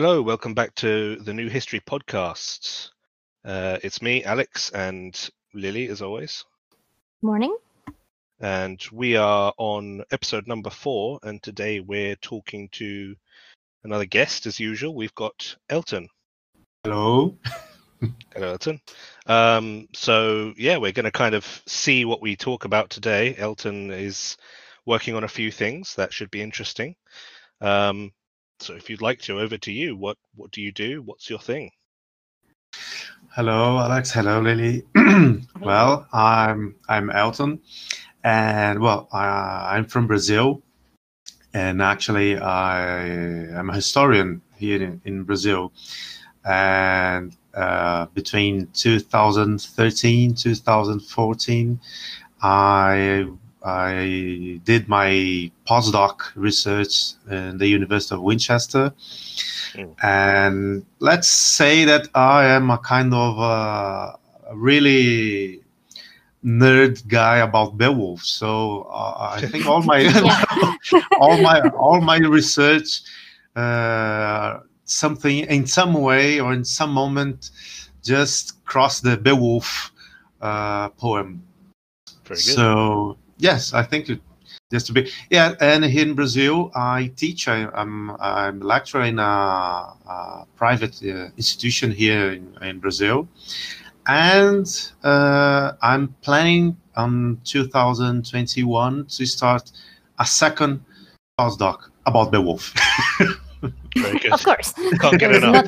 Hello, welcome back to the New History Podcast. Uh, it's me, Alex, and Lily, as always. Morning. And we are on episode number four, and today we're talking to another guest, as usual. We've got Elton. Hello. Hello, Elton. Um, so, yeah, we're going to kind of see what we talk about today. Elton is working on a few things that should be interesting. Um, so, if you'd like to, over to you. What what do you do? What's your thing? Hello, Alex. Hello, Lily. well, I'm I'm Elton, and well, I, I'm from Brazil, and actually, I am a historian here in, in Brazil, and uh, between 2013 2014, I I did my postdoc research in the University of Winchester. Mm. And let's say that I am a kind of uh, a really nerd guy about Beowulf. So uh, I think all my all my all my research uh, something in some way or in some moment just crossed the Beowulf uh, poem. So yes, I think it just to be yeah. And here in Brazil, I teach. I, am I'm, I'm a lecturer in a, a private uh, institution here in, in Brazil, and uh, I'm planning on 2021 to start a second postdoc about Beowulf. Very. Of course. Can't get There's enough.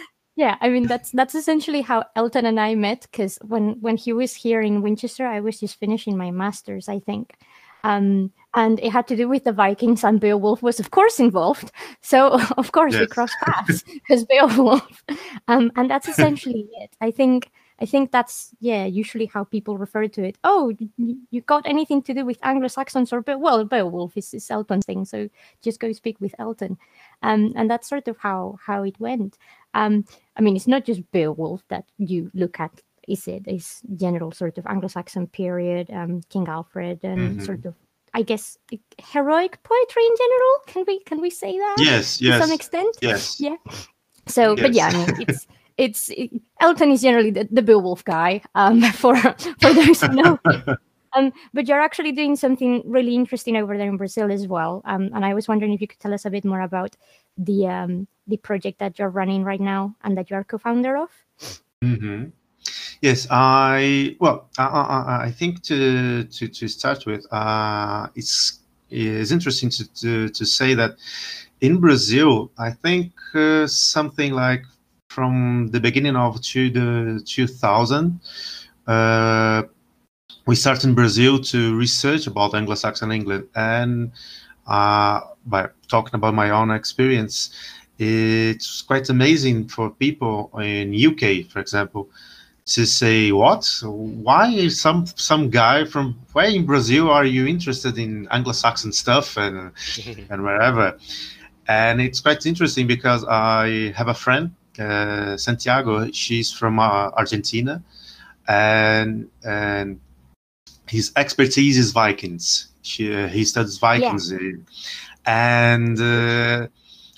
not enough stuff about Beowulf. yeah i mean that's that's essentially how elton and i met because when when he was here in winchester i was just finishing my master's i think. Um, and it had to do with the vikings and beowulf was of course involved. So of course we crossed paths because beowulf. Um, and that's essentially it. I think i think that's yeah usually how people refer to it. Oh you got anything to do with anglo-saxons or Be- well beowulf is, is elton's thing so just go speak with elton. Um, and that's sort of how how it went um, I mean, it's not just Beowulf that you look at, is it? It's general sort of Anglo-Saxon period, um, King Alfred, and Mhm. sort of, I guess, heroic poetry in general. Can we can we say that yes, yes, to some extent? yes. Yeah. So, but yeah, I mean, it's it's it, Elton is generally the, the Beowulf guy. Um, for for those who know. Um, but you're actually doing something really interesting over there in Brazil as well. Um, and I was wondering if you could tell us a bit more about the um, the project that you're running right now and that you are co-founder of. Mm-hmm. Yes, I well, I, I, I think to to to start with, uh, it's it's interesting to, to to say that in Brazil, I think uh, something like from the beginning of to the 2000, uh, we started in Brazil to research about Anglo-Saxon England, and uh, by talking about my own experience, it's quite amazing for people in UK, for example, to say what? Why is some some guy from where in brazil are you interested in anglo-saxon stuff and and wherever? And it's quite interesting because i have a friend uh, santiago. She's from uh, argentina. And and his expertise is vikings. She, uh, he studies vikings uh, and uh,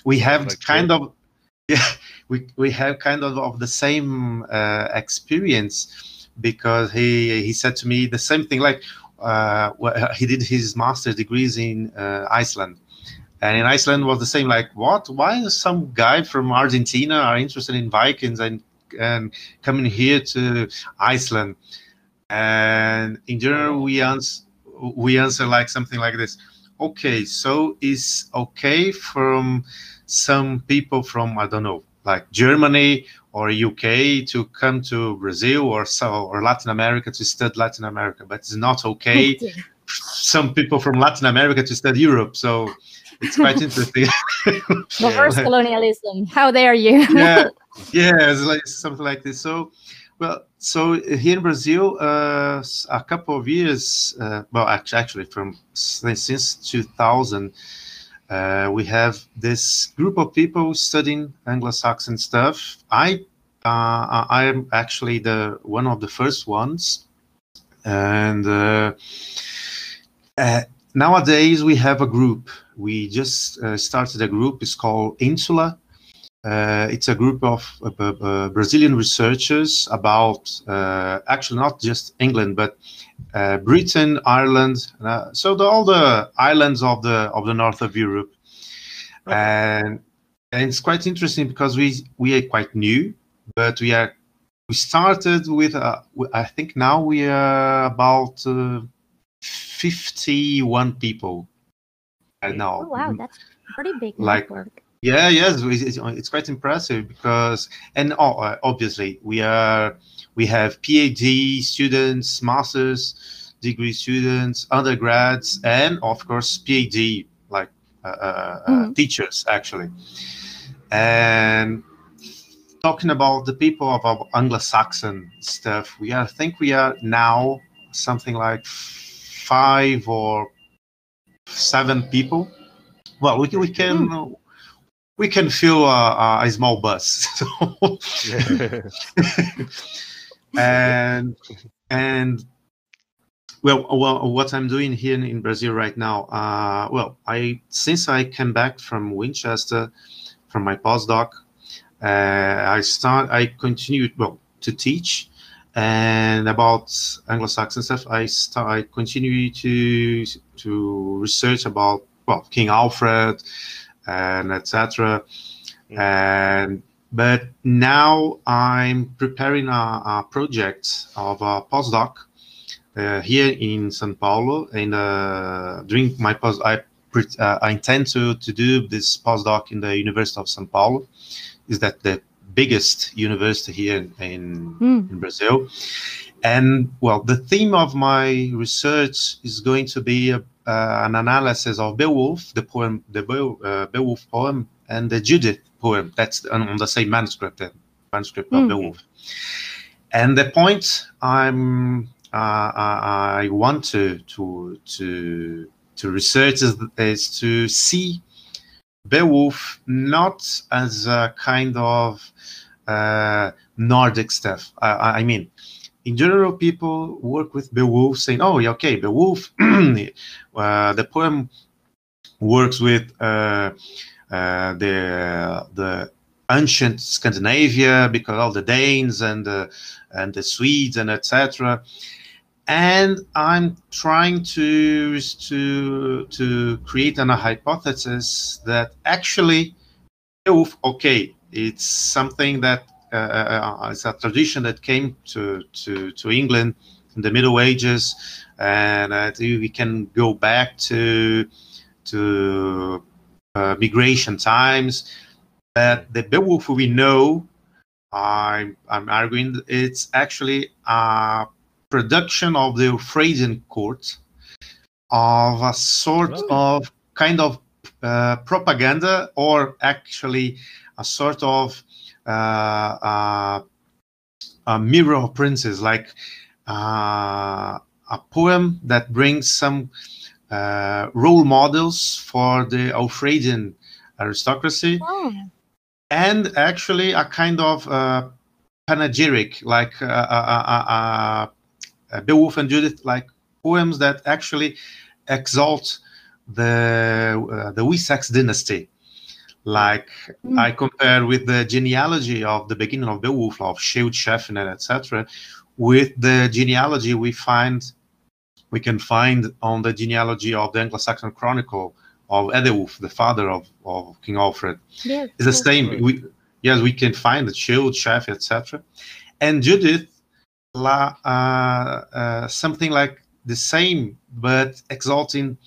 we have Like kind of yeah we we have kind of of the same uh, experience because he he said to me the same thing like uh, well, he did his master's degrees in uh, Iceland. And in Iceland was the same like what? Why is some guy from Argentina are interested in Vikings and and coming here to Iceland? And in general we answer we answer like something like this okay so is okay from some people from I don't know like Germany or UK to come to Brazil or so or Latin America to study Latin America, but it's not okay some people from Latin America to study Europe. So it's quite interesting. Reverse colonialism. How dare you? yeah, yeah, it's like something like this. So, well, so here in Brazil, uh, a couple of years, uh, well, actually, from since 2000, uh, we have this group of people studying Anglo-Saxon stuff. I, uh, I am actually the one of the first ones, and uh, uh, nowadays we have a group. We just uh, started a group. It's called Insula. Uh, it's a group of uh, uh, Brazilian researchers about uh, actually not just England, but uh, Britain, Ireland. so the, all the islands of the of the north of Europe, okay. and and it's quite interesting because we we are quite new, but we are we started with I think now we are about 51 people right now. Oh, wow, that's pretty big like, network. Yeah, yes, it's, it's quite impressive because, and oh, uh, obviously we are we have PhD students, masters degree students, undergrads, and of course PhD like uh, uh, mm-hmm. teachers actually. And talking about the people of our Anglo-Saxon stuff, we are, I think we are now something like five or seven people. Well, we, we can mm. We can fill a, a small bus. and and well, well, what I'm doing here in, in Brazil right now, uh, well, I since I came back from Winchester from my postdoc, uh, I start I continued well to teach and about Anglo-Saxon stuff, I start, I continue to to research about well King Alfred and etc. Mm. And but now I'm preparing a, a project of a postdoc uh, here in São Paulo. And uh, during my post, I uh, I intend to to do this postdoc in the University of São Paulo. Is that the biggest university here in, mm. in Brazil. And well, the theme of my research is going to be a, an analysis of Beowulf, the poem, the uh, Beowulf poem, and the Judith poem. That's on the same manuscript, the manuscript mm. of hmm. Beowulf. And the point I'm uh, I want to to to to research is, is to see Beowulf not as a kind of uh, Nordic stuff. I, I, mean, in general, people work with Beowulf saying, oh, yeah, okay, Beowulf, uh, the poem works with uh, uh, the, the ancient Scandinavia because all the Danes and the, and the Swedes and etc and I'm trying to to to create an, a hypothesis that actually, okay, it's something that uh, uh, uh, it's a tradition that came to to to England in the Middle Ages, and uh, we can go back to to uh, migration times. That the Beowulf we know, I'm I'm arguing it's actually a production of the Alfredian court of a sort oh. of kind of uh, propaganda or actually a sort of uh, uh, mirror of princes like uh, a poem that brings some uh, role models for the Alfredian aristocracy oh. and actually a kind of uh, panegyric like a, uh, Beowulf and Judith like poems that actually exalt the uh, the Wessex dynasty. Like mm. I compare with the genealogy of the beginning of Beowulf of Scyld, Scefing, etc., with the genealogy we find we can find on the genealogy of the Anglo-Saxon Chronicle of Æthelwulf, the father of, of King Alfred. Yes, it's the same. We, yes, we can find the Scyld, Sceaf, etc. And Judith la, uh, uh, something like the same, but exalting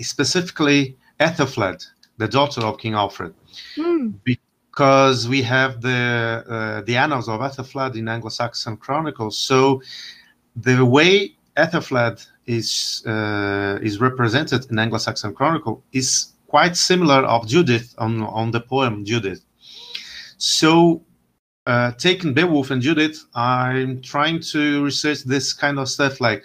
specifically Ethelfled, the daughter of King Alfred, mm. because we have the uh, the annals of Ethelfled in Anglo-Saxon chronicles. So the way Ethelfled is uh, is represented in Anglo-Saxon chronicle is quite similar of Judith on on the poem Judith. So uh, taking Beowulf and Judith, I'm trying to research this kind of stuff like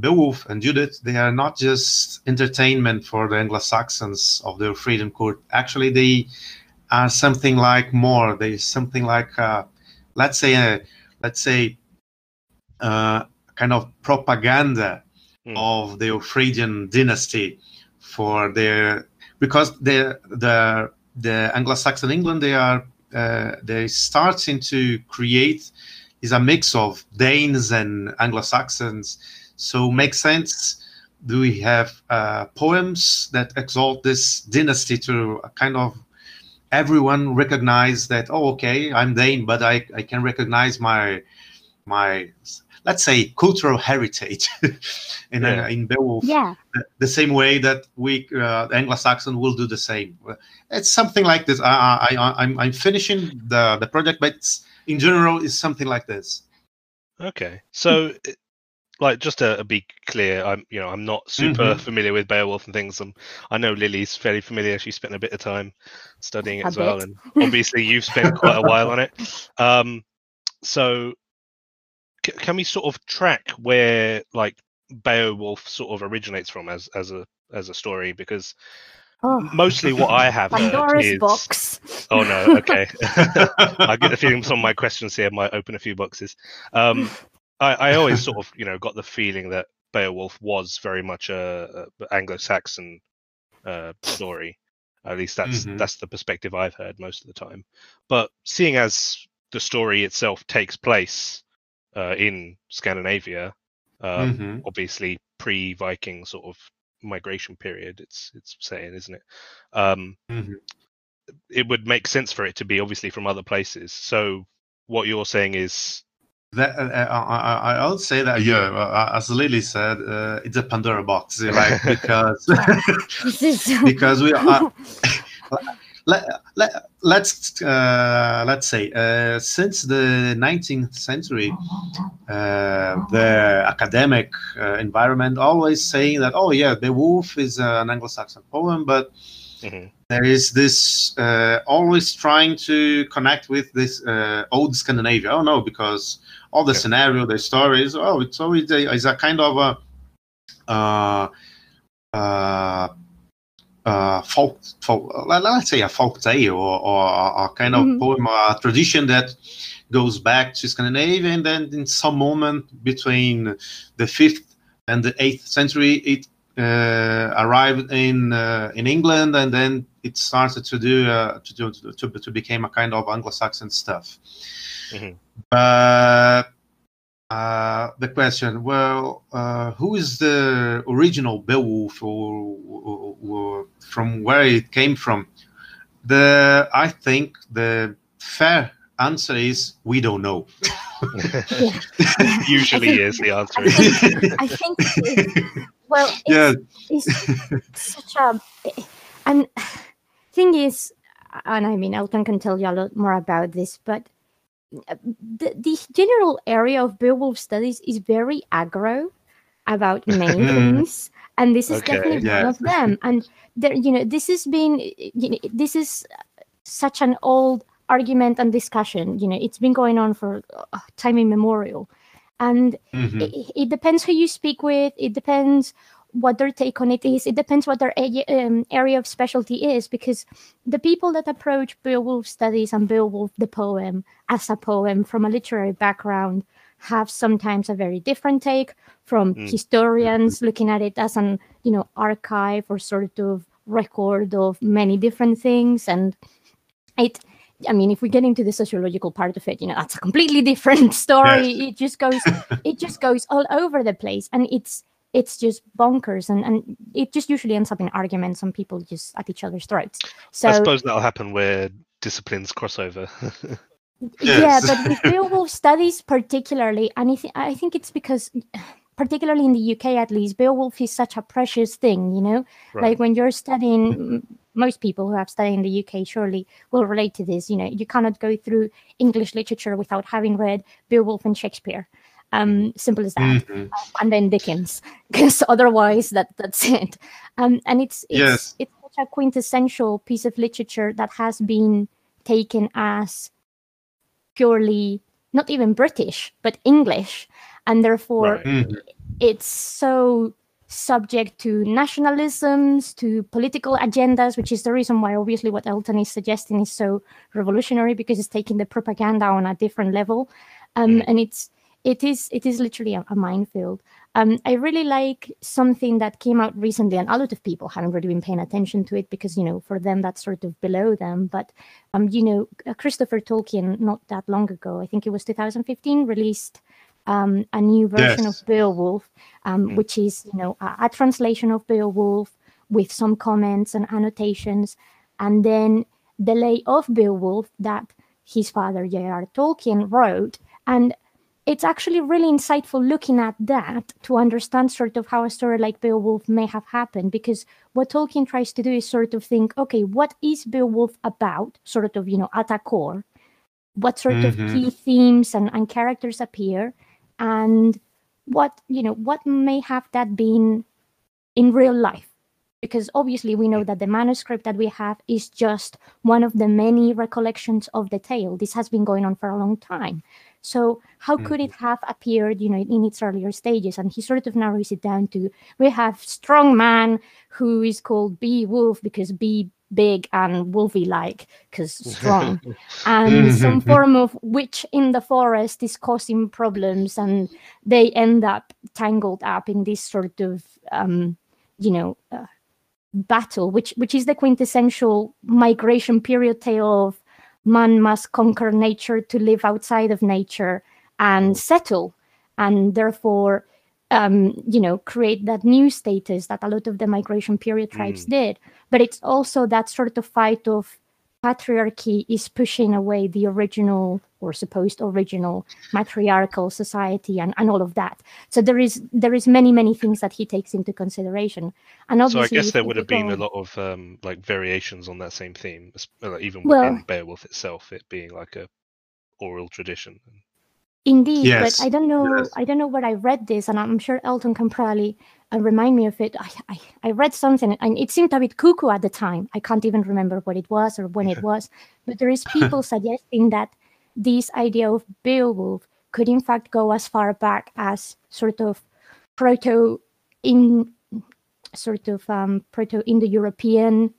Beowulf and Judith. They are not just entertainment for the Anglo-Saxons of the freedom court. Actually, they are something like more. They something like, uh, let's say, uh, let's say, uh, kind of propaganda Mm. of the Alfredian dynasty for their because the the the Anglo-Saxon England they are uh, they starting to create is a mix of Danes and Anglo-Saxons, so makes sense. Do we have uh, poems that exalt this dynasty to a kind of everyone recognize that oh okay I'm Dane but I, I can recognize my my let's say cultural heritage in Yeah. uh, in Beowulf Yeah. the- the same way that we uh, Anglo-Saxon will do the same. It's something like this. I, I, I I'm I'm finishing the the project, but it's, in general, it's something like this. Okay, so it- like just to uh, be clear, I'm you know I'm not super Mhm. familiar with Beowulf and things. Um, I know Lily's fairly familiar. She spent a bit of time studying it A as well, and obviously you've spent quite a while on it. Um, so c- can we sort of track where like Beowulf sort of originates from as as a as a story? Because Oh, mostly what I have Pandora's is box. Oh no, okay. I get the feeling some of my questions here might open a few boxes. Um, I, I always sort of, you know, got the feeling that Beowulf was very much a, a Anglo-Saxon uh, story. At least that's Mhm. that's the perspective I've heard most of the time. But seeing as the story itself takes place uh, in Scandinavia, um, Mhm. obviously pre-Viking sort of migration period, it's it's saying, isn't it? Um, Mhm. it would make sense for it to be obviously from other places. So what you're saying is That, uh, I, I, I'll say that yeah, uh, as Lily said, uh, it's a Pandora box, right? Because because we are. let, let, let's uh, let's say uh, since the 19th century, uh, the academic uh, environment always saying that oh yeah, Beowulf is an Anglo-Saxon poem, but Mhm. there is this uh, always trying to connect with this uh, old Scandinavia. Oh no, because all the Yeah. scenario, the stories. Oh, it's always a, it's a kind of a uh, uh, uh, folk, folk let- let's say a folk tale or, or a- a kind of Mhm. poem or a tradition that goes back to Scandinavia, and then in some moment between the fifth and the eighth century, it uh, arrived in uh, in England, and then it started to do uh, to do to, to become a kind of Anglo-Saxon stuff. Mhm. But uh, the question, well, uh, who is the original Beowulf, or, or, or from where it came from? The I think the fair answer is we don't know. usually think- is the answer. I think, I think it- well, it's, yeah. it's such a and thing is, and I mean, Elton can tell you a lot more about this, but uh, the, the general area of Beowulf studies is very aggro about many Mhm. things, and this is Okay, definitely one of them. And there, you know, this has been, you know, this is such an old argument and discussion. You know, it's been going on for uh, time immemorial, and Mhm. it, it depends who you speak with. It depends what their take on it is. It depends what their a- um, area of specialty is. Because the people that approach Beowulf studies and Beowulf the poem as a poem from a literary background have sometimes a very different take from Mm. historians looking at it as an you know archive or sort of record of many different things and it I mean, if we get into the sociological part of it, you know, that's a completely different story. It just goes, it just goes all over the place, and it's it's just bonkers, and and it just usually ends up in arguments and people just at each other's throats. So I suppose that'll happen where disciplines cross over. yeah, Yes. but with Beowulf studies particularly, and I, th- I think it's because, particularly in the UK at least, Beowulf is such a precious thing, you know. Right. Like when you're studying, most people who have studied in the UK surely will relate to this. You know, you cannot go through English literature without having read Beowulf and Shakespeare. Um, simple as that Mhm. and then Dickens, because otherwise that that's it. Um, and it's it's Yes. it's such a quintessential piece of literature that has been taken as purely not even British but English, and therefore Right. Mhm. it's so subject to nationalisms, to political agendas, which is the reason why obviously what Elton is suggesting is so revolutionary because it's taking the propaganda on a different level, um, Mm. and it's it is it is literally a, a minefield. um, I really like something that came out recently, and a lot of people haven't really been paying attention to it because, you know, for them that's sort of below them. But, um, you know, uh, Christopher Tolkien, not that long ago, I think it was 2015, released um, a new version Yes. of Beowulf, um, Mm. which is, you know, a, a translation of Beowulf with some comments and annotations, and then the lay of Beowulf that his father J.R. Tolkien wrote, and it's actually really insightful looking at that to understand sort of how a story like Beowulf may have happened. Because what Tolkien tries to do is sort of think, okay, what is Beowulf about? Sort of, you know, at a core. What sort of Mhm. key themes and, and characters appear, and what you know, what may have that been in real life? Because obviously we know that the manuscript that we have is just one of the many recollections of the tale. This has been going on for a long time. So how could it have appeared, you know, in its earlier stages? And he sort of narrows it down to we have strong man who is called Be Wolf because be big and wolfy like because strong. And some form of witch in the forest is causing problems and they end up tangled up in this sort of um you know uh, battle which which is the quintessential migration period tale of man must conquer nature to live outside of nature and settle and therefore um, you know create that new status that a lot of the migration period tribes Mm. did but it's also that sort of fight of patriarchy is pushing away the original or supposed original matriarchal society and, and all of that so there is there is many many things that he takes into consideration and obviously, So I guess there would have been a lot of um, like variations on that same theme, uh, even Well- within Beowulf itself, it being like a oral tradition. Indeed, Yes, but I don't know. yes. I don't know where I read this, and I'm sure Elton can probably uh, remind me of it. I, I, I read something, and it seemed a bit cuckoo at the time. I can't even remember what it was or when it was. But there is people suggesting that this idea of Beowulf could, in fact, go as far back as sort of proto in sort of um, proto Indo-European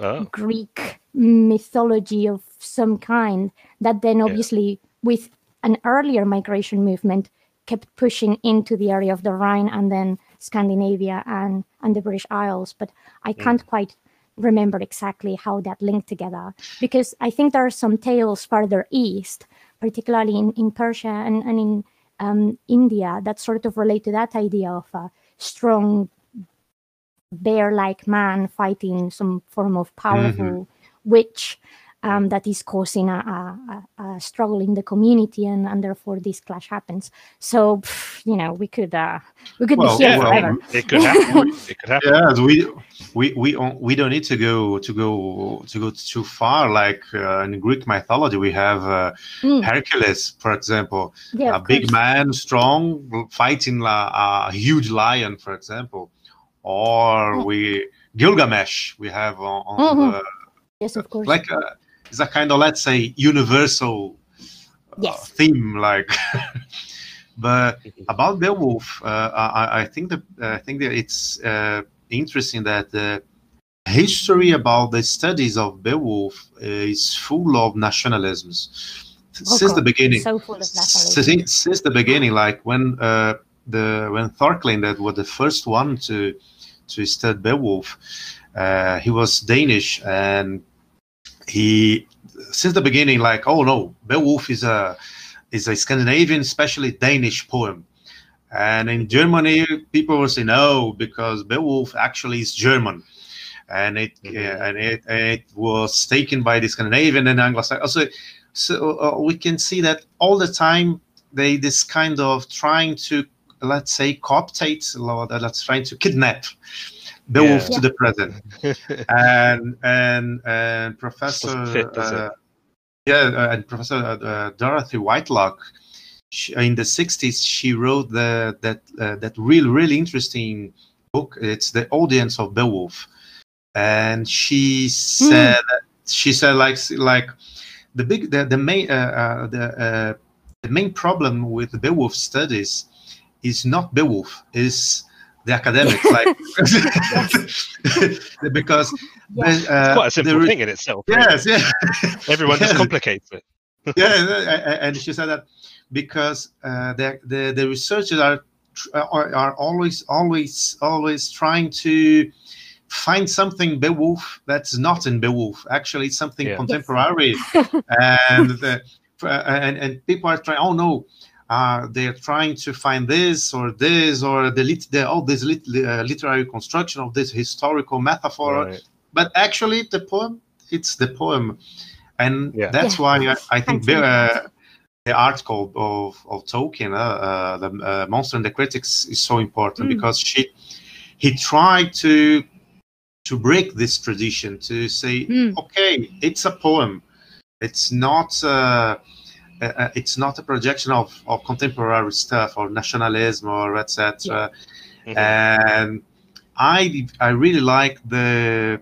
Oh, Greek mythology of some kind that then Yeah. obviously with an earlier migration movement kept pushing into the area of the Rhine and then Scandinavia and, and the British Isles. But I can't quite remember exactly how that linked together because I think there are some tales further east, particularly in, in Persia and, and in um, India, that sort of relate to that idea of a strong bear-like man fighting some form of powerful witch um, that is causing a, a, a, a struggle in the community, and, and therefore this clash happens. So pff, you know we could uh, we could Well, be here well, forever. it could happen. it could happen. Yes, we we we don't- we don't need to go to go to go too far. Like uh, in Greek mythology, we have uh, Mm. Hercules, for example, Yeah, a big course. man, strong, fighting la- a huge lion, for example, or Mm. we Gilgamesh. We have on, on Mhm. the Yes, of course. like a, it's a kind of let's say universal uh, theme like but about beowulf uh, I, I think that i think that it's uh, interesting that the history about the studies of beowulf is full of nationalisms. Oh, since the beginning. So full of nationalism. since, since the beginning like when uh, the when Thorkelin that was the first one to to study Beowulf uh, he was Danish and he since the beginning like oh no Beowulf is a is a Scandinavian especially Danish poem. And in Germany people will say no because Beowulf actually is German. And it Mhm. yeah, and it and it was taken by the Scandinavian and Anglo-Saxon. Also so uh, we can see that all the time they this kind of trying to let's say cooptate let's trying to kidnap Beowulf Yeah. to the present. And and and professor fit, uh, yeah uh, and professor uh, uh, dorothy whitelock she, in the 60s she wrote the that uh, that real really interesting book. It's the audience of beowulf and she said she said like like the big the, the main uh, uh, the uh, the main problem with the beowulf studies is not beowulf is the academics like because Yeah. the, uh, Quite a simple there is- thing in itself. really. yes yeah Everyone just Yes. complicates it. yeah, and- and she said that because uh, the, the the researchers are are, are always always always trying to find something Beowulf that's not in Beowulf. Actually, it's something Yeah. contemporary, and the, and and people are trying. Oh no, uh, they're trying to find this or this or the lit, the, all this lit, uh, literary construction of this historical metaphor. Right. But actually, the poem, it's the poem, and Yeah. that's Yeah. why I, I think Absolutely. uh, the article of of Tolkien, uh, uh, the uh, Monster and the Critics, is so important Mm. because she he tried to to break this tradition to say, Mm. okay, it's a poem, it's not. Uh, uh, it's not a projection of, of contemporary stuff or nationalism or etc. Mhm. And I I really like the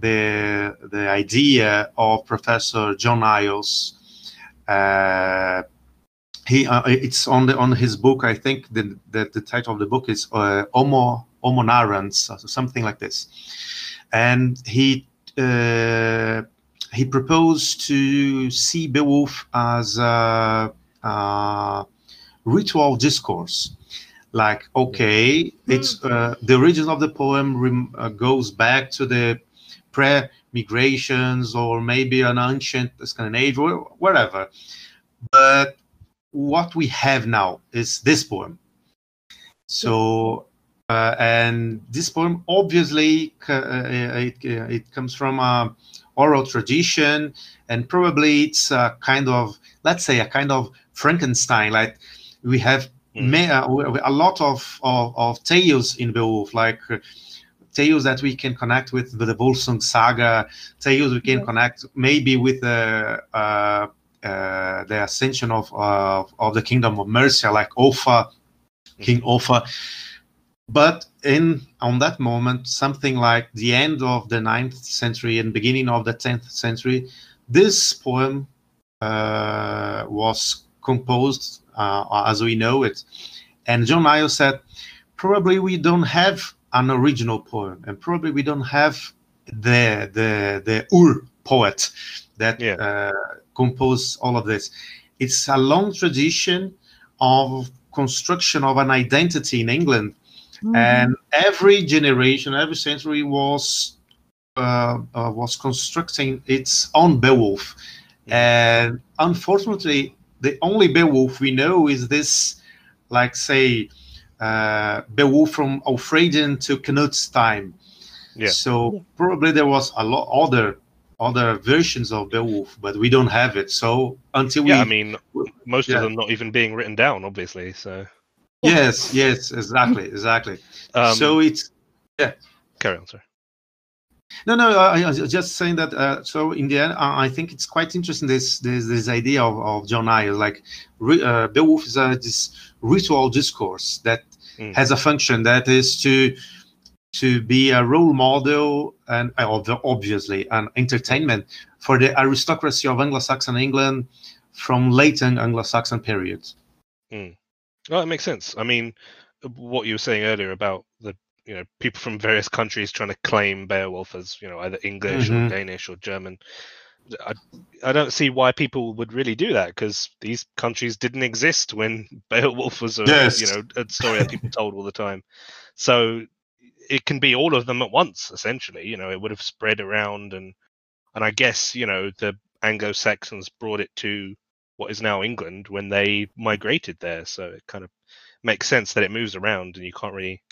the the idea of Professor John Niles. Uh, he uh, it's on the on his book. I think the the, the title of the book is uh, Homo Homo Narrans, or something like this. And he uh, he proposed to see Beowulf as a, a ritual discourse. Like, okay, it's uh, the origin of the poem rem- uh, goes back to the pre-migrations or maybe an ancient Scandinavia or wherever. But what we have now is this poem. So, uh, and this poem obviously uh, it, uh, it comes from a oral tradition, and probably it's a kind of let's say a kind of Frankenstein. Like we have Mm. ma- uh, we- we- a lot of, of, of tales in Beowulf, like uh, tales that we can connect with the, the Volsung saga, tales we can Yeah. connect maybe with the uh, uh, the ascension of, of of the kingdom of Mercia, like Offa, King Offa. But in on that moment, something like the end of the 9th century and beginning of the 10th century, this poem uh, was composed uh, as we know it. And John Niles said, probably we don't have an original poem, and probably we don't have the the the Ur poet that Yeah. uh, composed all of this. It's a long tradition of construction of an identity in England Mm. and every generation, every century was uh, uh, was constructing its own Beowulf, and unfortunately, the only Beowulf we know is this, like say, uh, Beowulf from Alfredian to Knut's time. Yeah. So Yeah. probably there was a lot other other versions of Beowulf, but we don't have it. So until Yeah, we I mean, most yeah. of them not even being written down, obviously. So, yes, yes, exactly, exactly. um, so it's yeah. carry on, sorry. No, no. I, I was just saying that. Uh, so in the end, I I think it's quite interesting this this, this idea of, of John Niles. Like re, uh, Beowulf is a, this ritual discourse that Mm. has a function that is to to be a role model and uh, obviously an entertainment for the aristocracy of Anglo-Saxon England from late Anglo-Saxon periods. Well, it makes sense. I mean, what you were saying earlier about the you know people from various countries trying to claim Beowulf as you know either English or Mhm. Danish or German. I, I don't see why people would really do that because these countries didn't exist when Beowulf was a Yes. you know a story that people told all the time. So it can be all of them at once essentially. You know, it would have spread around and and I guess you know the Anglo-Saxons brought it to what is now England when they migrated there. So it kind of makes sense that it moves around and you can't really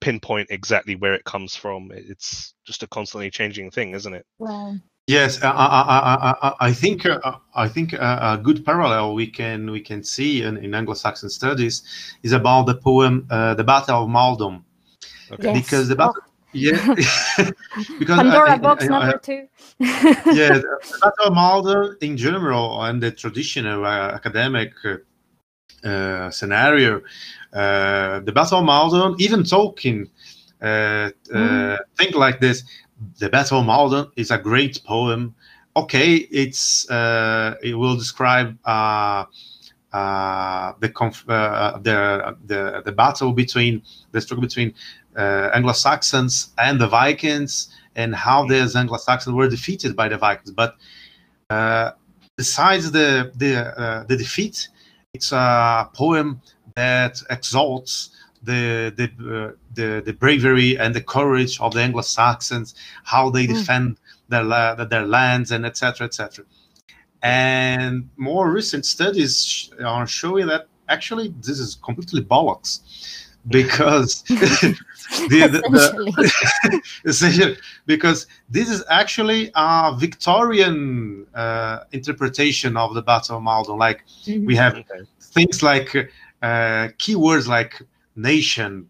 pinpoint exactly where it comes from. It's just a constantly changing thing, isn't it? Well, Yes, I, I, I, I, I think uh, uh I think a, a good parallel we can we can see in, in Anglo-Saxon studies is about the poem uh, "The Battle of Maldon," Okay. Yes. because the battle, yeah, because Pandora I- I- box I- number two. yeah, Battle of Maldon in general and the traditional uh, academic uh, uh, scenario, uh, the Battle of Maldon, even Tolkien uh, uh, Mm. think like this. The Battle of Maldon is a great poem. Okay, it's uh, it will describe uh, uh, the, conf- uh, the the the battle between the struggle between uh, Anglo-Saxons and the Vikings and how these Anglo-Saxons were defeated by the Vikings. But uh, besides the the uh, the defeat, it's a poem that exalts the the uh, the, the bravery and the courage of the Anglo-Saxons, how they Mm. defend their la- their lands and etc. etc. And more recent studies are showing that actually this is completely bollocks because the, the, the, Essentially. essentially because this is actually a Victorian uh, interpretation of the Battle of Maldon. Like Mhm. we have Okay. things like uh, keywords like nation,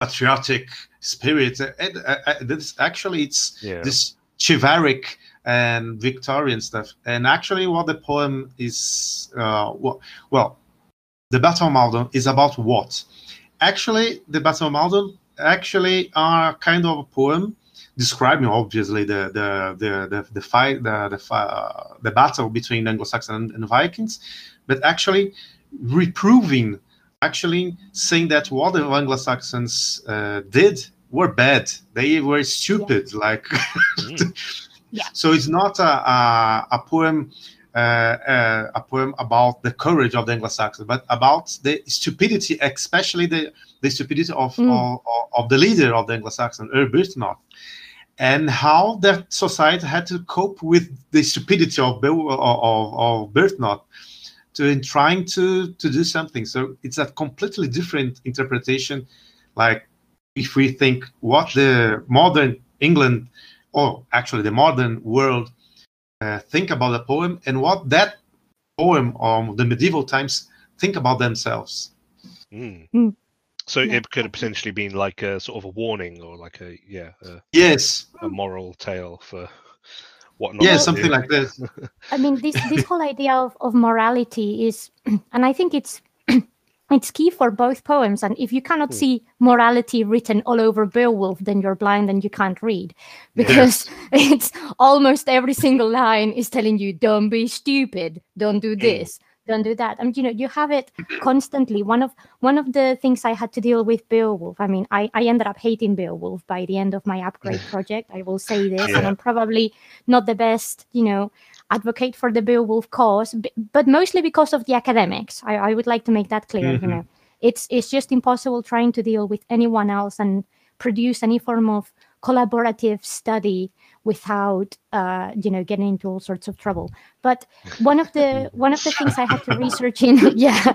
patriotic spirit. And, uh, uh, this actually it's Yeah. this chivalric and Victorian stuff. And actually, what the poem is, uh, well, well, the Battle of Maldon is about what? Actually, the Battle of Maldon actually are kind of a poem describing obviously the the the the, the fight the the, uh, the battle between Anglo-Saxon and, and Vikings, but actually reproving, actually saying that what the Anglo-Saxons uh, did were bad. They were stupid. Like Mm. so, it's not a a, a poem. Uh, uh, a poem about the courage of the Anglo-Saxons, but about the stupidity, especially the, the stupidity of, Mm. of, of the leader of the Anglo-Saxon, Byrhtnoth, and how that society had to cope with the stupidity of Bew- of, of Byrhtnoth to in trying to to do something. So it's a completely different interpretation. Like if we think what the modern England, or actually the modern world, uh, think about a poem and what that poem of the medieval times think about themselves. Mm. Mm. So Yeah. it could have potentially been like a sort of a warning or like a yeah a, Yes, a moral tale for what not yeah, something do. like this. I mean, this this whole idea of, of morality is, and I think it's it's key for both poems. And if you cannot Hmm. see morality written all over Beowulf, then you're blind and you can't read, because it's almost every single line is telling you, "Don't be stupid. Don't do this. Don't do that." And you know, you have it constantly. One of one of the things I had to deal with Beowulf. I mean, I I ended up hating Beowulf by the end of my upgrade project. I will say this, and I'm probably not the best, you know, advocate for the Beowulf cause, but mostly because of the academics. I, I would like to make that clear. You Mhm. know, it's it's just impossible trying to deal with anyone else and produce any form of collaborative study without uh, you know getting into all sorts of trouble. But one of the one of the things I had to research in yeah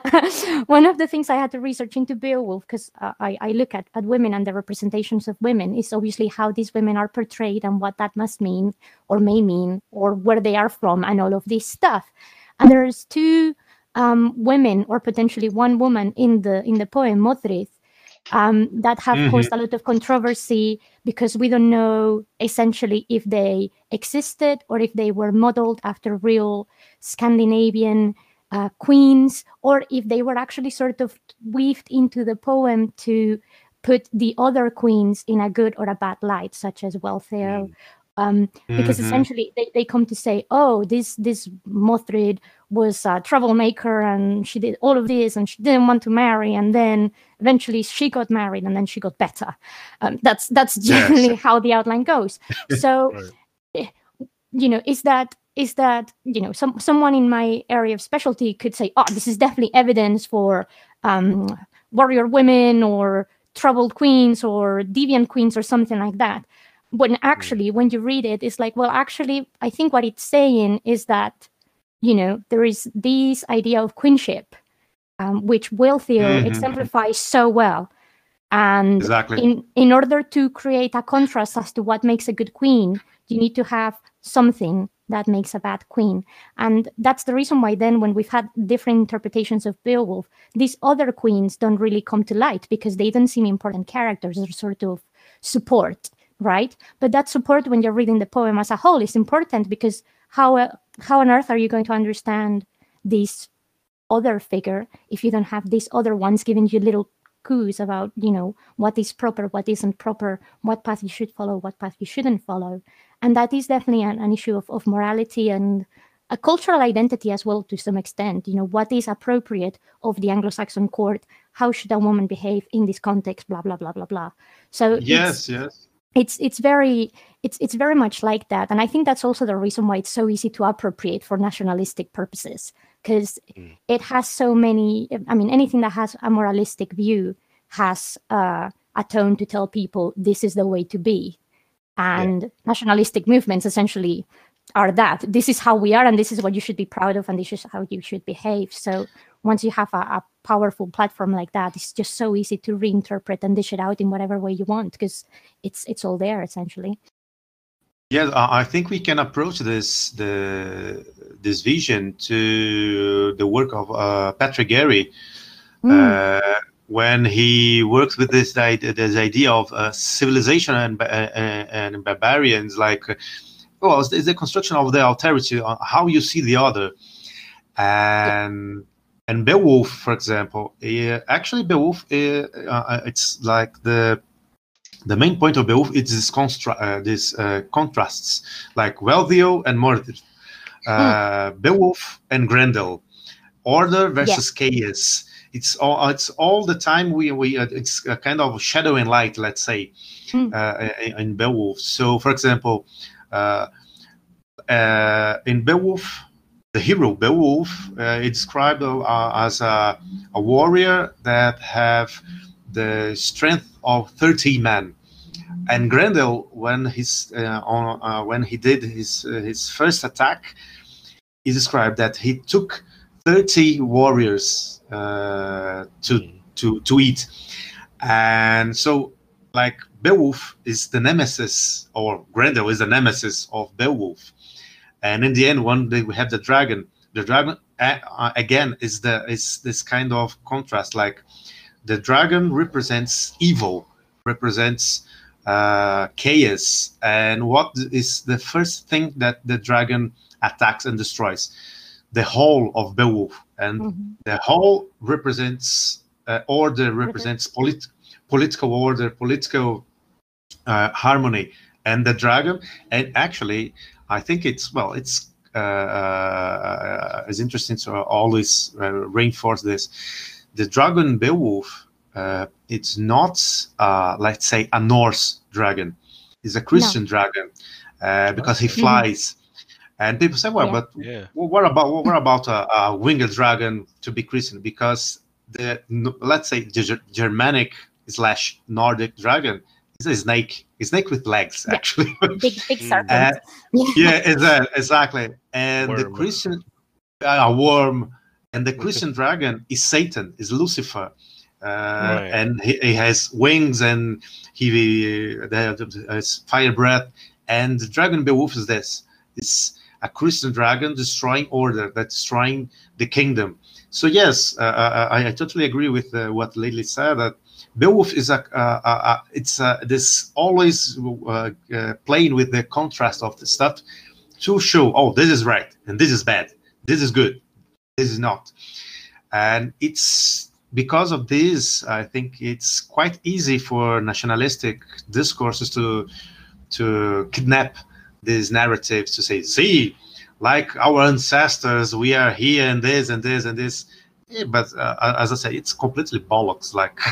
one of the things I had to research into Beowulf because uh, I I look at at women and the representations of women is obviously how these women are portrayed and what that must mean or may mean or where they are from and all of this stuff. And there's two um, women or potentially one woman in the in the poem Modthryth um, that have Mhm. caused a lot of controversy because we don't know essentially if they existed or if they were modeled after real Scandinavian uh, queens or if they were actually sort of weaved into the poem to put the other queens in a good or a bad light, such as Wealhtheow. Mm. Um, because Mhm. essentially they, they come to say, oh, this this Modthryth was a troublemaker and she did all of this and she didn't want to marry and then eventually she got married and then she got better. Um, that's that's generally how the outline goes. So, Right. eh, you know, is that is that you know some someone in my area of specialty could say, oh, this is definitely evidence for um, warrior women or troubled queens or deviant queens or something like that when actually when you read it it's like well actually i think what it's saying is that you know there is this idea of queenship um, which Wealhtheow Mhm. exemplifies so well and Exactly. in in order to create a contrast as to what makes a good queen you need to have something that makes a bad queen and that's the reason why then when we've had different interpretations of beowulf these other queens don't really come to light because they don't seem important characters they're sort of support right but that support when you're reading the poem as a whole is important because how uh, how on earth are you going to understand this other figure if you don't have these other ones giving you little clues about you know what is proper what isn't proper what path you should follow what path you shouldn't follow? And that is definitely an, an issue of, of morality and a cultural identity as well to some extent. You know what is appropriate of the anglo-saxon court? How should a woman behave in this context? Blah blah blah blah blah. So Yes, yes. It's it's very it's it's very much like that and i think that's also the reason why it's so easy to appropriate for nationalistic purposes because Mm. it has so many i mean anything that has a moralistic view has uh, a tone to tell people this is the way to be. And nationalistic movements essentially are that. This is how we are, and this is what you should be proud of, and this is how you should behave. So once you have a, a powerful platform like that, it's just so easy to reinterpret and dish it out in whatever way you want because it's it's all there essentially. Yes, I think we can approach this the this vision to the work of uh, Patrick Geary uh, when he works with this idea, this idea of uh, civilization and uh, and barbarians, like well, it's the construction of the alterity, uh, how you see the other, and and Beowulf, for example, uh, actually Beowulf, uh, uh, it's like the the main point of Beowulf is this constra- uh, this uh, contrasts, like Wealhtheow and Modthryth, uh, Beowulf and Grendel, order versus chaos. It's all it's all the time we we uh, it's a kind of shadow and light, let's say, uh, in, in Beowulf. So, for example, uh, uh, in Beowulf, the hero Beowulf uh, is described uh, as a, a warrior that have the strength of 30 men. And Grendel, when he's uh, on, uh, when he did his uh, his first attack, he described that he took 30 warriors uh, to to to eat, and so like Beowulf is the nemesis, or Grendel is the nemesis of Beowulf, and in the end, one day we have the dragon. The dragon uh, again is the is this kind of contrast. Like the dragon represents evil, represents uh, chaos, and what is the first thing that the dragon attacks and destroys? The whole of Beowulf, and Mhm. the whole represents uh, order, represents polit- political order, political uh, harmony, and the dragon. And actually, I think it's well, it's uh, uh, it's interesting to always uh, reinforce this. The dragon Beowulf, uh, it's not uh, let's say a Norse dragon. It's a Christian dragon uh, because he flies. And people say, well, Yeah. but Yeah. what about what about a, a winged dragon to be Christian? Because the let's say the Germanic slash Nordic dragon is a snake, a snake with legs, Yeah. actually. Big big serpent. yeah, exa- exactly. And the Worm. Christian, uh, a worm, and the Christian dragon is Satan, is Lucifer. Uh, Right. And he, he has wings and he the, has fire breath. And the dragon Beowulf is this: it's a Christian dragon destroying order, that's destroying the kingdom. So yes, uh, I, I totally agree with uh, what Lily said. That Beowulf is a, uh, uh, uh, it's uh, this always uh, uh, playing with the contrast of the stuff to show, oh, this is right and this is bad, this is good, this is not, and it's because of this. I think it's quite easy for nationalistic discourses to to kidnap these narratives to say, see, like our ancestors, we are here and this and this and this. Yeah, but uh, as I say, it's completely bollocks. Like,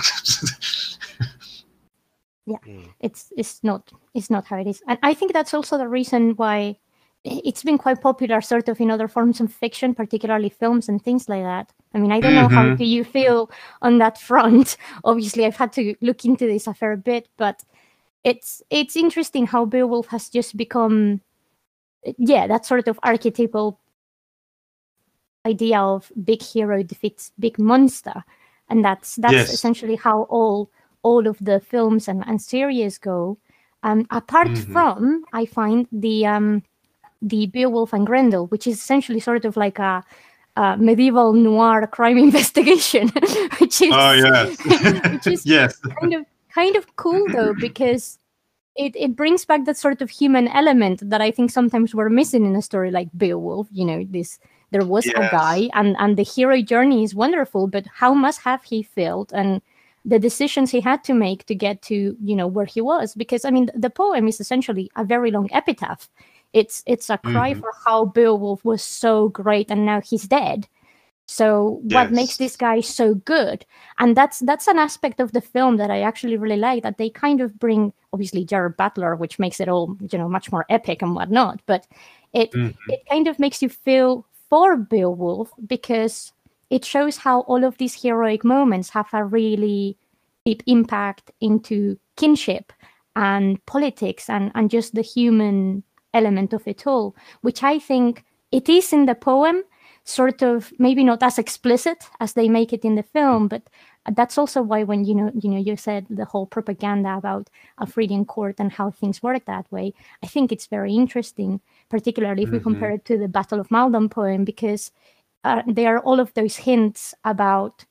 Mm. it's it's not it's not how it is and i think that's also the reason why it's been quite popular sort of in other forms of fiction particularly films and things like that i mean i don't know how Mhm. do you feel on that front obviously i've had to look into this a fair bit but it's it's interesting how beowulf has just become yeah that sort of archetypal idea of big hero defeats big monster and that's that's Yes. essentially how all all of the films and, and series go um apart Mhm. from i find the um the beowulf and grendel which is essentially sort of like a, a medieval noir crime investigation which is oh yes, which is yes, kind of kind of cool though because it, it brings back that sort of human element that I think sometimes we're missing in a story like Beowulf. You know, this there was a guy and and the hero journey is wonderful, but how must have he felt and the decisions he had to make to get to you know where he was because I mean the poem is essentially a very long epitaph. It's it's a cry Mhm. for how Beowulf was so great and now he's dead. So what makes this guy so good? and that's that's an aspect of the film that I actually really like. That they kind of bring, obviously, Gerard Butler, which makes it all you know much more epic and whatnot. But it Mhm. it kind of makes you feel for Beowulf because it shows how all of these heroic moments have a really deep impact into kinship and politics and, and just the human element of it all, which I think it is in the poem, sort of maybe not as explicit as they make it in the film, but that's also why when you know you know you said the whole propaganda about Alfredian court and how things work that way, I think it's very interesting, particularly if we Mm-hmm. compare it to the Battle of Maldon poem, because uh, there are all of those hints about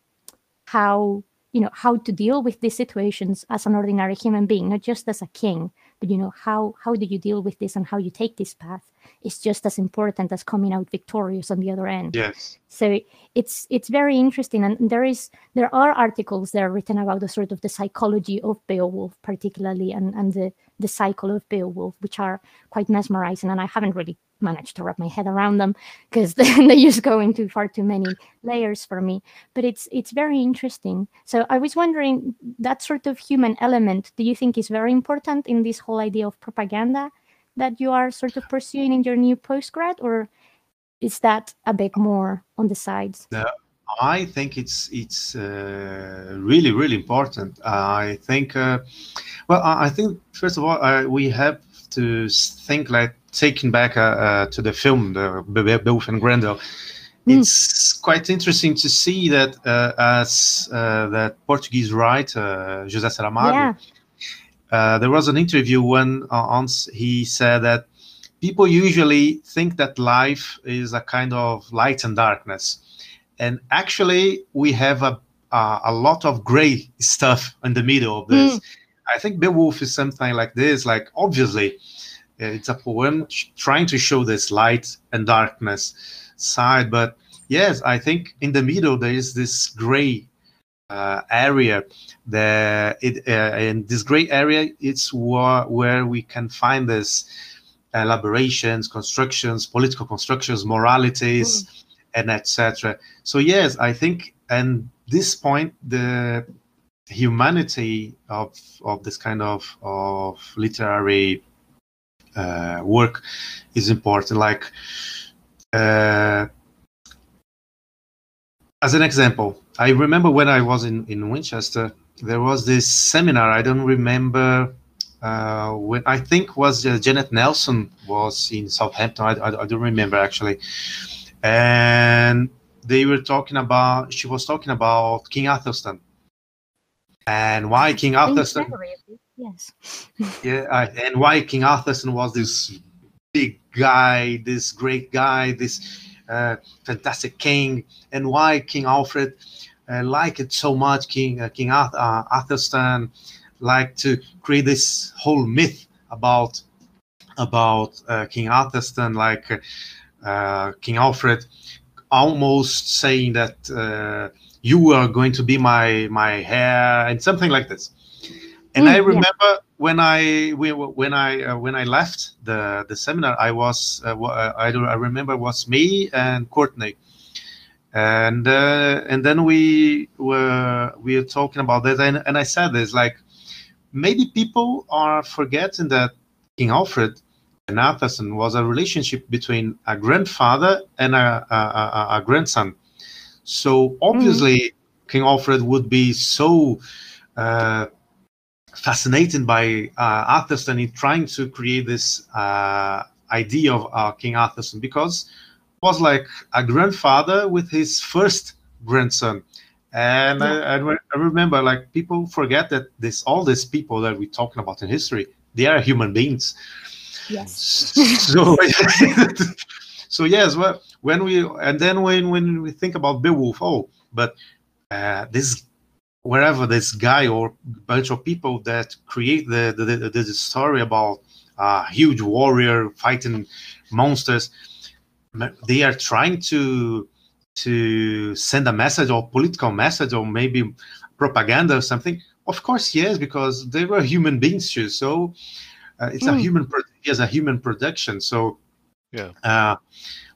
how you know how to deal with these situations as an ordinary human being not just as a king but you know how how do you deal with this and how you take this path is just as important as coming out victorious on the other end. Yes. so it's it's very interesting. And there is there are articles that are written about the sort of the psychology of beowulf particularly and and the the cycle of beowulf which are quite mesmerizing. And i haven't really managed to wrap my head around them because they just go into far too many layers for me. But it's it's very interesting. So i was wondering that sort of human element do you think is very important in this whole idea of propaganda that you are sort of pursuing in your new postgrad or is that a bit more on the sides? I think it's it's uh, really really important. I think, uh, well, I I think first of all uh, we have to think like taking back uh, uh, to the film, the Be- Be- Beowulf and Grendel. Mm. It's quite interesting to see that uh, as uh, that Portuguese writer José Saramago. yeah Uh, there was an interview when uh, once he said that people usually think that life is a kind of light and darkness and actually we have a a, a lot of gray stuff in the middle of this i think beowulf is something like this like obviously it's a poem trying to show this light and darkness side but yes i think in the middle there is this gray uh, area that it uh, in this gray area it's where, where we can find this elaborations constructions political constructions moralities and etc so yes i think and this point the humanity of of this kind of of literary uh, work is important. Like uh, as an example i remember when i was in in winchester there was this seminar i don't remember uh, when i think was uh, janet nelson was in southampton I, I, I don't remember actually. And they were talking about she was talking about king Athelstan. And why king Thank yes yeah and why king Athelstan was this big guy this great guy this uh, fantastic king and why king Alfred uh, liked it so much king uh, king Ath- uh, to create this whole myth about about uh, king Athelstan like uh, King Alfred almost saying that uh, you are going to be my my heir and something like this. And Mm, I yeah. remember when I we- when I uh, when I left the the seminar, I was uh, uh, I don't I remember it was me and Courtney, and uh, and then we were we were talking about this, and, and I said this like maybe people are forgetting that King Alfred and Athelstan was a relationship between a grandfather and a, a, a, a grandson. So obviously, King Alfred would be so uh, fascinated by uh, Athelstan in trying to create this uh, idea of uh, King Athelstan because it was like a grandfather with his first grandson. And I, I, I remember, like people forget that this all these people that we're talking about in history, they are human beings. Yes. So so yes well when we and then when when we think about beowulf oh but uh, this wherever this guy or bunch of people that create the the, the, the story about a huge warrior fighting monsters they are trying to to send a message or political message or maybe propaganda or something of course yes because they were human beings too so uh, it's a Mm. human pro- yes a human production so Yeah. uh,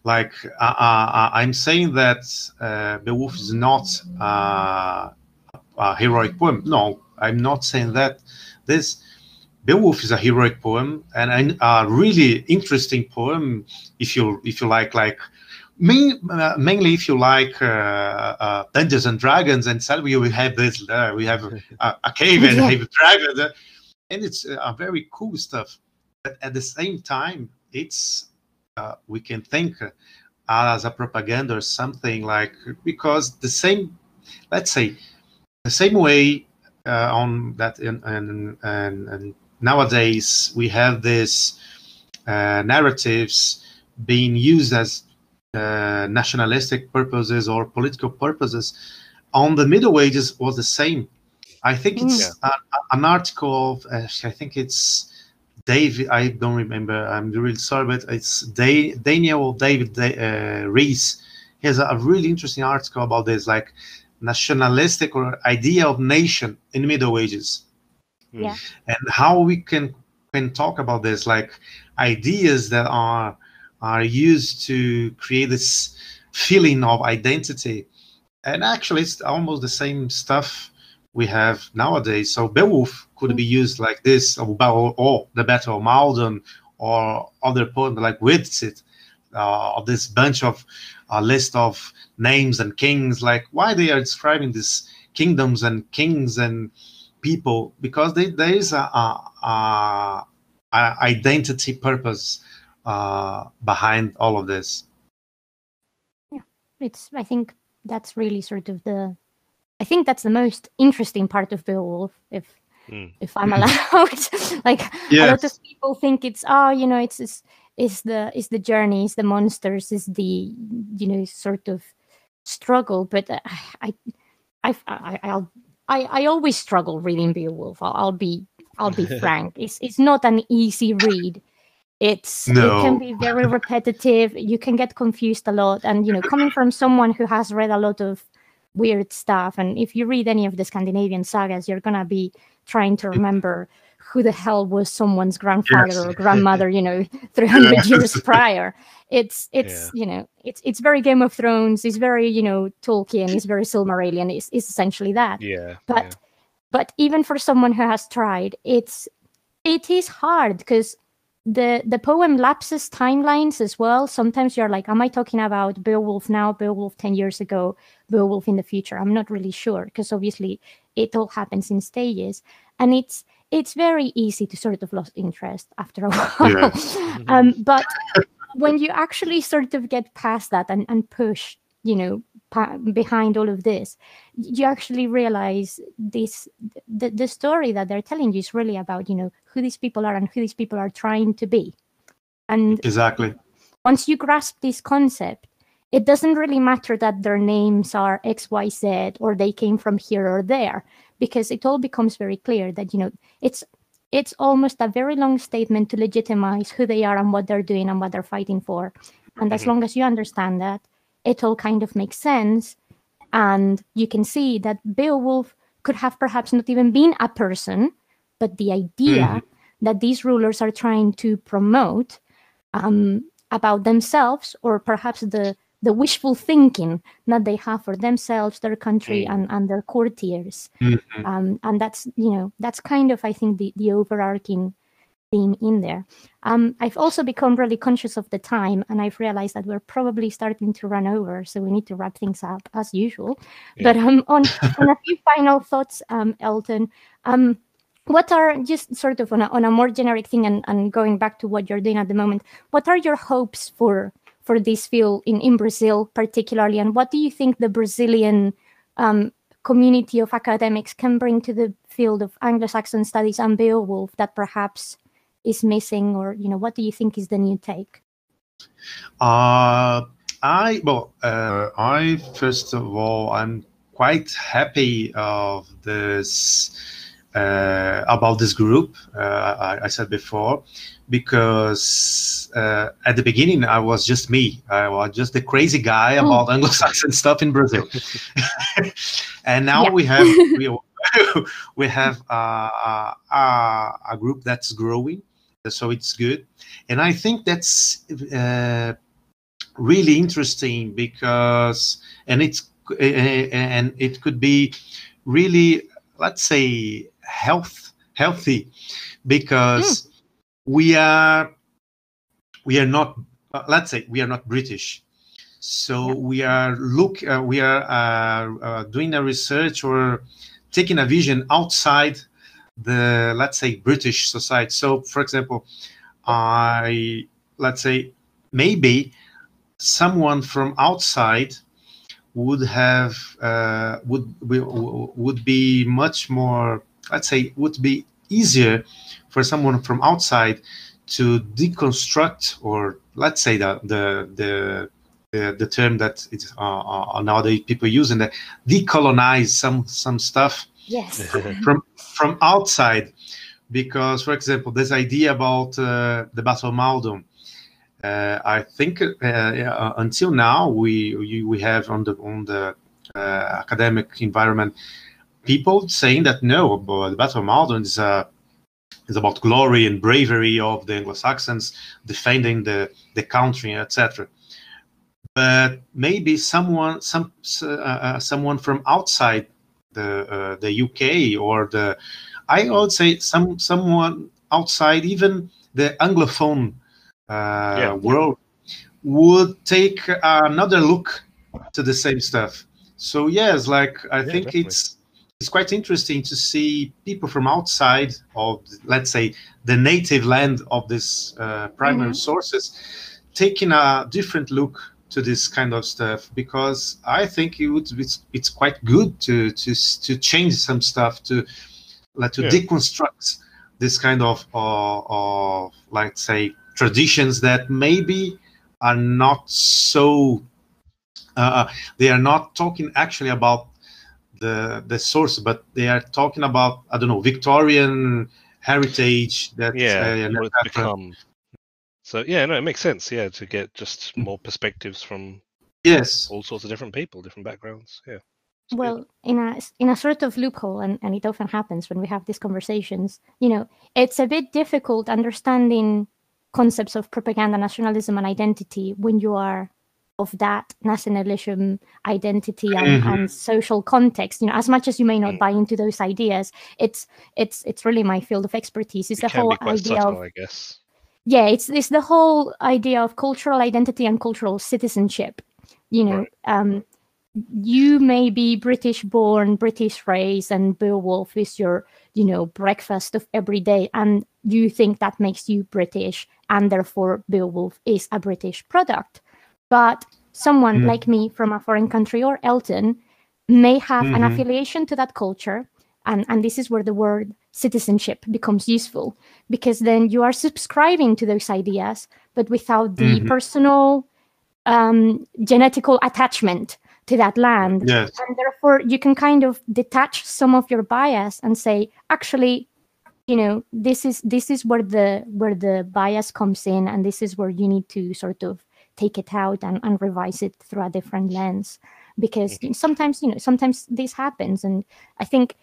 like uh, uh, i'm saying that uh, beowulf is not uh, a heroic poem. No i'm not saying that. This beowulf is a heroic poem and a really interesting poem if you if you like like main, uh, mainly if you like uh, uh, Dungeons and Dragons and suddenly we have this uh, we have a, a cave and Yeah. have a dragon uh, and it's uh, very cool stuff. But at the same time it's uh, we can think uh, as a propaganda or something like because the same let's say the same way uh, on that and and, nowadays we have this uh, narratives being used as uh, nationalistic purposes or political purposes. On the middle ages was the same. I think it's Mm. a- an article of uh, i think it's david i don't remember i'm really sorry but it's da- daniel david da- uh, reese he has a really interesting article about this like nationalistic or idea of nation in middle ages. Yeah. and how we can can talk about this like ideas that are are used to create this feeling of identity. And actually it's almost the same stuff we have nowadays. So beowulf could be used like this or, or, or the battle of maldon or other poems like Widsith, uh, of this bunch of a list of names and kings like why they are describing these kingdoms and kings and people because they, there is a, a, a, a identity purpose uh, behind all of this. Yeah it's i think that's really sort of the i think that's the most interesting part of beowulf if Mm. if i'm allowed like a lot of people think it's oh you know it's it's, it's the is the journey is the monsters is the you know sort of struggle. But uh, i i i i'll i i always struggle reading beowulf. I'll, I'll be i'll be frank. It's it's not an easy read. It's it can be very repetitive. You can get confused a lot. And you know coming from someone who has read a lot of weird stuff and if you read any of the scandinavian sagas you're gonna be trying to remember who the hell was someone's grandfather Yes. or grandmother you know 300 years prior it's it's you know it's it's very game of thrones it's very you know tolkien it's very silmarillion it's, it's essentially that Yeah. but yeah. but even for someone who has tried it's it is hard because the the poem lapses timelines as well sometimes you're like am i talking about beowulf now beowulf 10 years ago beowulf in the future i'm not really sure because obviously it all happens in stages and it's it's very easy to sort of lose interest after a while Yeah. um, but when you actually sort of get past that and, and push you know pa- behind all of this you actually realize this the, the story that they're telling you is really about you know who these people are and who these people are trying to be and Exactly. once you grasp this concept it doesn't really matter that their names are xyz or they came from here or there because it all becomes very clear that you know it's it's almost a very long statement to legitimize who they are and what they're doing and what they're fighting for. And as Mhm. long as you understand that it all kind of makes sense. And you can see that beowulf could have perhaps not even been a person but the idea that these rulers are trying to promote um, about themselves or perhaps the the wishful thinking that they have for themselves their country Mm. and, and their courtiers Mhm. um, and that's you know that's kind of i think the, the overarching theme in there um, i've also become really conscious of the time and i've realized that we're probably starting to run over so we need to wrap things up as usual but um, on, on a few final thoughts um, elton um, what are just sort of on a, on a more generic thing and, and going back to what you're doing at the moment what are your hopes for for this field in, in brazil particularly? And what do you think the brazilian um, community of academics can bring to the field of anglo-saxon studies? And beowulf that perhaps is missing or you know what do you think is the new take? Uh, I well, uh, I first of all, I'm quite happy of this uh, about this group. Uh, I, I said before, because uh, at the beginning I was just me. I was just the crazy guy Mm. about Anglo-Saxon stuff in Brazil, and now Yeah. we have we, we have uh, a, a group that's growing, so it's good, and I think that's. Uh, really interesting because and it's and it could be really let's say health healthy because we are we are not uh, let's say we are not british So Yeah. we are look uh, we are uh, uh, doing a research or taking a vision outside the let's say British society. So for example, I let's say maybe someone from outside would have uh, would would be much more let's say it would be easier for someone from outside to deconstruct or let's say the the the the, the term that it's uh, uh, nowadays people using that decolonize some some stuff Yes. from from outside because for example this idea about uh, the battle of Maldon uh, I think uh, uh, until now we we we have on the on the uh, academic environment people saying that no but the battle of Maldon is uh, is about glory and bravery of the Anglo-Saxons defending the the country etc but maybe someone some uh, uh, someone from outside the uh, the UK or the I would say some someone outside even the anglophone uh, Yeah. world would take another look to the same stuff. So yes, like I Yeah, think definitely. it's it's quite interesting to see people from outside of let's say the native land of these uh, primary Mhm. sources taking a different look to this kind of stuff because I think it would it's, it's quite good to to to change some stuff to like to Yeah. deconstruct this kind of uh, of like say traditions that maybe are not so uh, they are not talking actually about the the source but they are talking about I don't know Victorian heritage that yeah, uh, what it's et cetera. become. So yeah, no, it makes sense. Yeah, to get just more perspectives from yes all sorts of different people, different backgrounds. Yeah. It's good. well in a in a sort of loophole and, and it often happens when we have these conversations you know it's a bit difficult understanding concepts of propaganda nationalism and identity when you are of that nationalism identity and, Mhm. and social context you know as much as you may not Mm. buy into those ideas it's it's it's really my field of expertise it's it the whole idea subtle, of I guess. yeah it's it's the whole idea of cultural identity and cultural citizenship you know um you may be british born british raised and beowulf is your you know breakfast of every day and you think that makes you british and therefore beowulf is a british product but someone Mm. like me from a foreign country or elton may have an Mhm. affiliation to that culture and and this is where the word citizenship becomes useful because then you are subscribing to those ideas but without the Mhm. personal um, genetical attachment to that land yes and therefore you can kind of detach some of your bias and say actually you know this is this is where the where the bias comes in and this is where you need to sort of take it out and, and revise it through a different lens. Because sometimes you know sometimes this happens and i think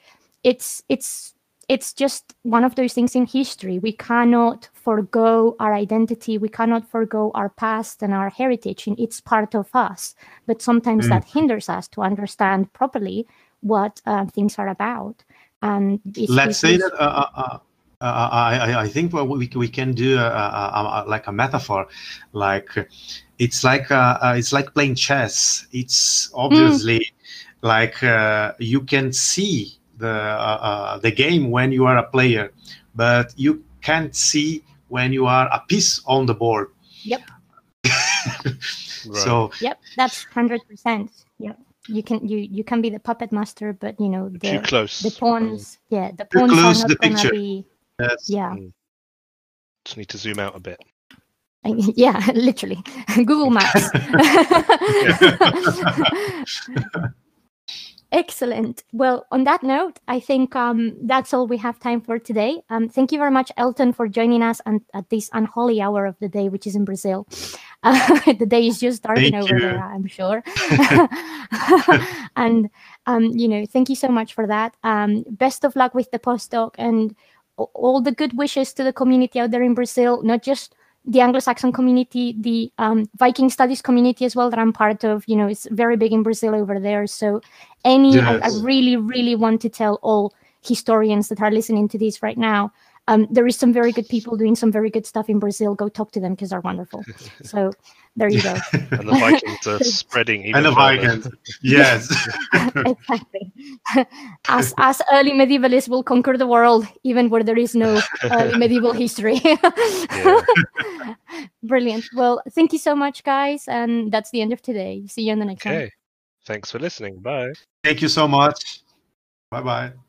it's it's it's just one of those things in history. We cannot forego our identity. We cannot forego our past and our heritage and it's part of us. But sometimes Mm. that hinders us to understand properly what uh, things are about. And it's, let's it's say that uh, uh, uh, I, I- I think what we, we can do uh, uh, uh, like a metaphor like it's like uh, uh, it's like playing chess it's obviously like uh, you can see the uh, uh, the game when you are a player but you can't see when you are a piece on the board Yep. Right. so Yep, that's hundred percent. Yeah, you can you you can be the puppet master, but you know too the close. the pawns. Yeah, the Too pawns close are not the gonna picture. be. Yes Yeah, Just need to zoom out a bit. yeah, literally. Google Maps. Excellent. Well, on that note, I think um, that's all we have time for today. Um, thank you very much, Elton, for joining us and at this unholy hour of the day, which is in Brazil. Uh, the day is just starting Thank over you. there, I'm sure. and um, you know, thank you so much for that. Um, best of luck with the postdoc and a- all the good wishes to the community out there in Brazil, not just the Anglo-Saxon community, the um, Viking studies community as well that I'm part of. You know, it's very big in Brazil over there. So, any, I, I really, really want to tell all historians that are listening to this right now, um, there is some very good people doing some very good stuff in Brazil. Go talk to them because they're wonderful. So there you go. and the Vikings are spreading even and the. Vikings. Yes. exactly. As as early medievalists will conquer the world, even where there is no early medieval history. Brilliant. Well, thank you so much, guys, and that's the end of today. See you in the next one. Okay. Thanks for listening. Bye. Thank you so much. Bye bye.